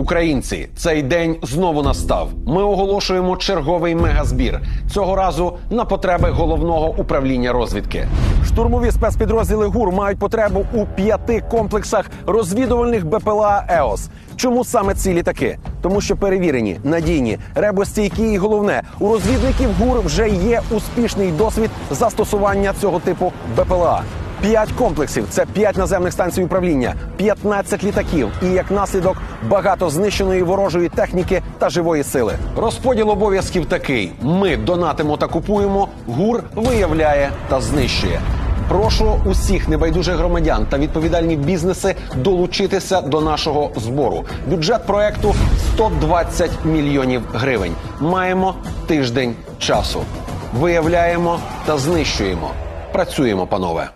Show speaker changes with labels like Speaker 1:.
Speaker 1: Українці, цей день знову настав. Ми оголошуємо черговий мегазбір. Цього разу на потреби головного управління розвідки. Штурмові спецпідрозділи ГУР мають потребу у п'яти комплексах розвідувальних БПЛА ЕОС. Чому саме ці літаки? Тому що перевірені, надійні, ребостійкі і головне, у розвідників ГУР вже є успішний досвід застосування цього типу БПЛА. П'ять комплексів це п'ять наземних станцій управління, 15 літаків і як наслідок багато знищеної ворожої техніки та живої сили. Розподіл обов'язків такий: ми донатимо та купуємо, гур виявляє та знищує. Прошу усіх небайдужих громадян та відповідальні бізнеси долучитися до нашого збору. Бюджет проекту 120 мільйонів гривень. Маємо тиждень часу. Виявляємо та знищуємо. Працюємо, панове.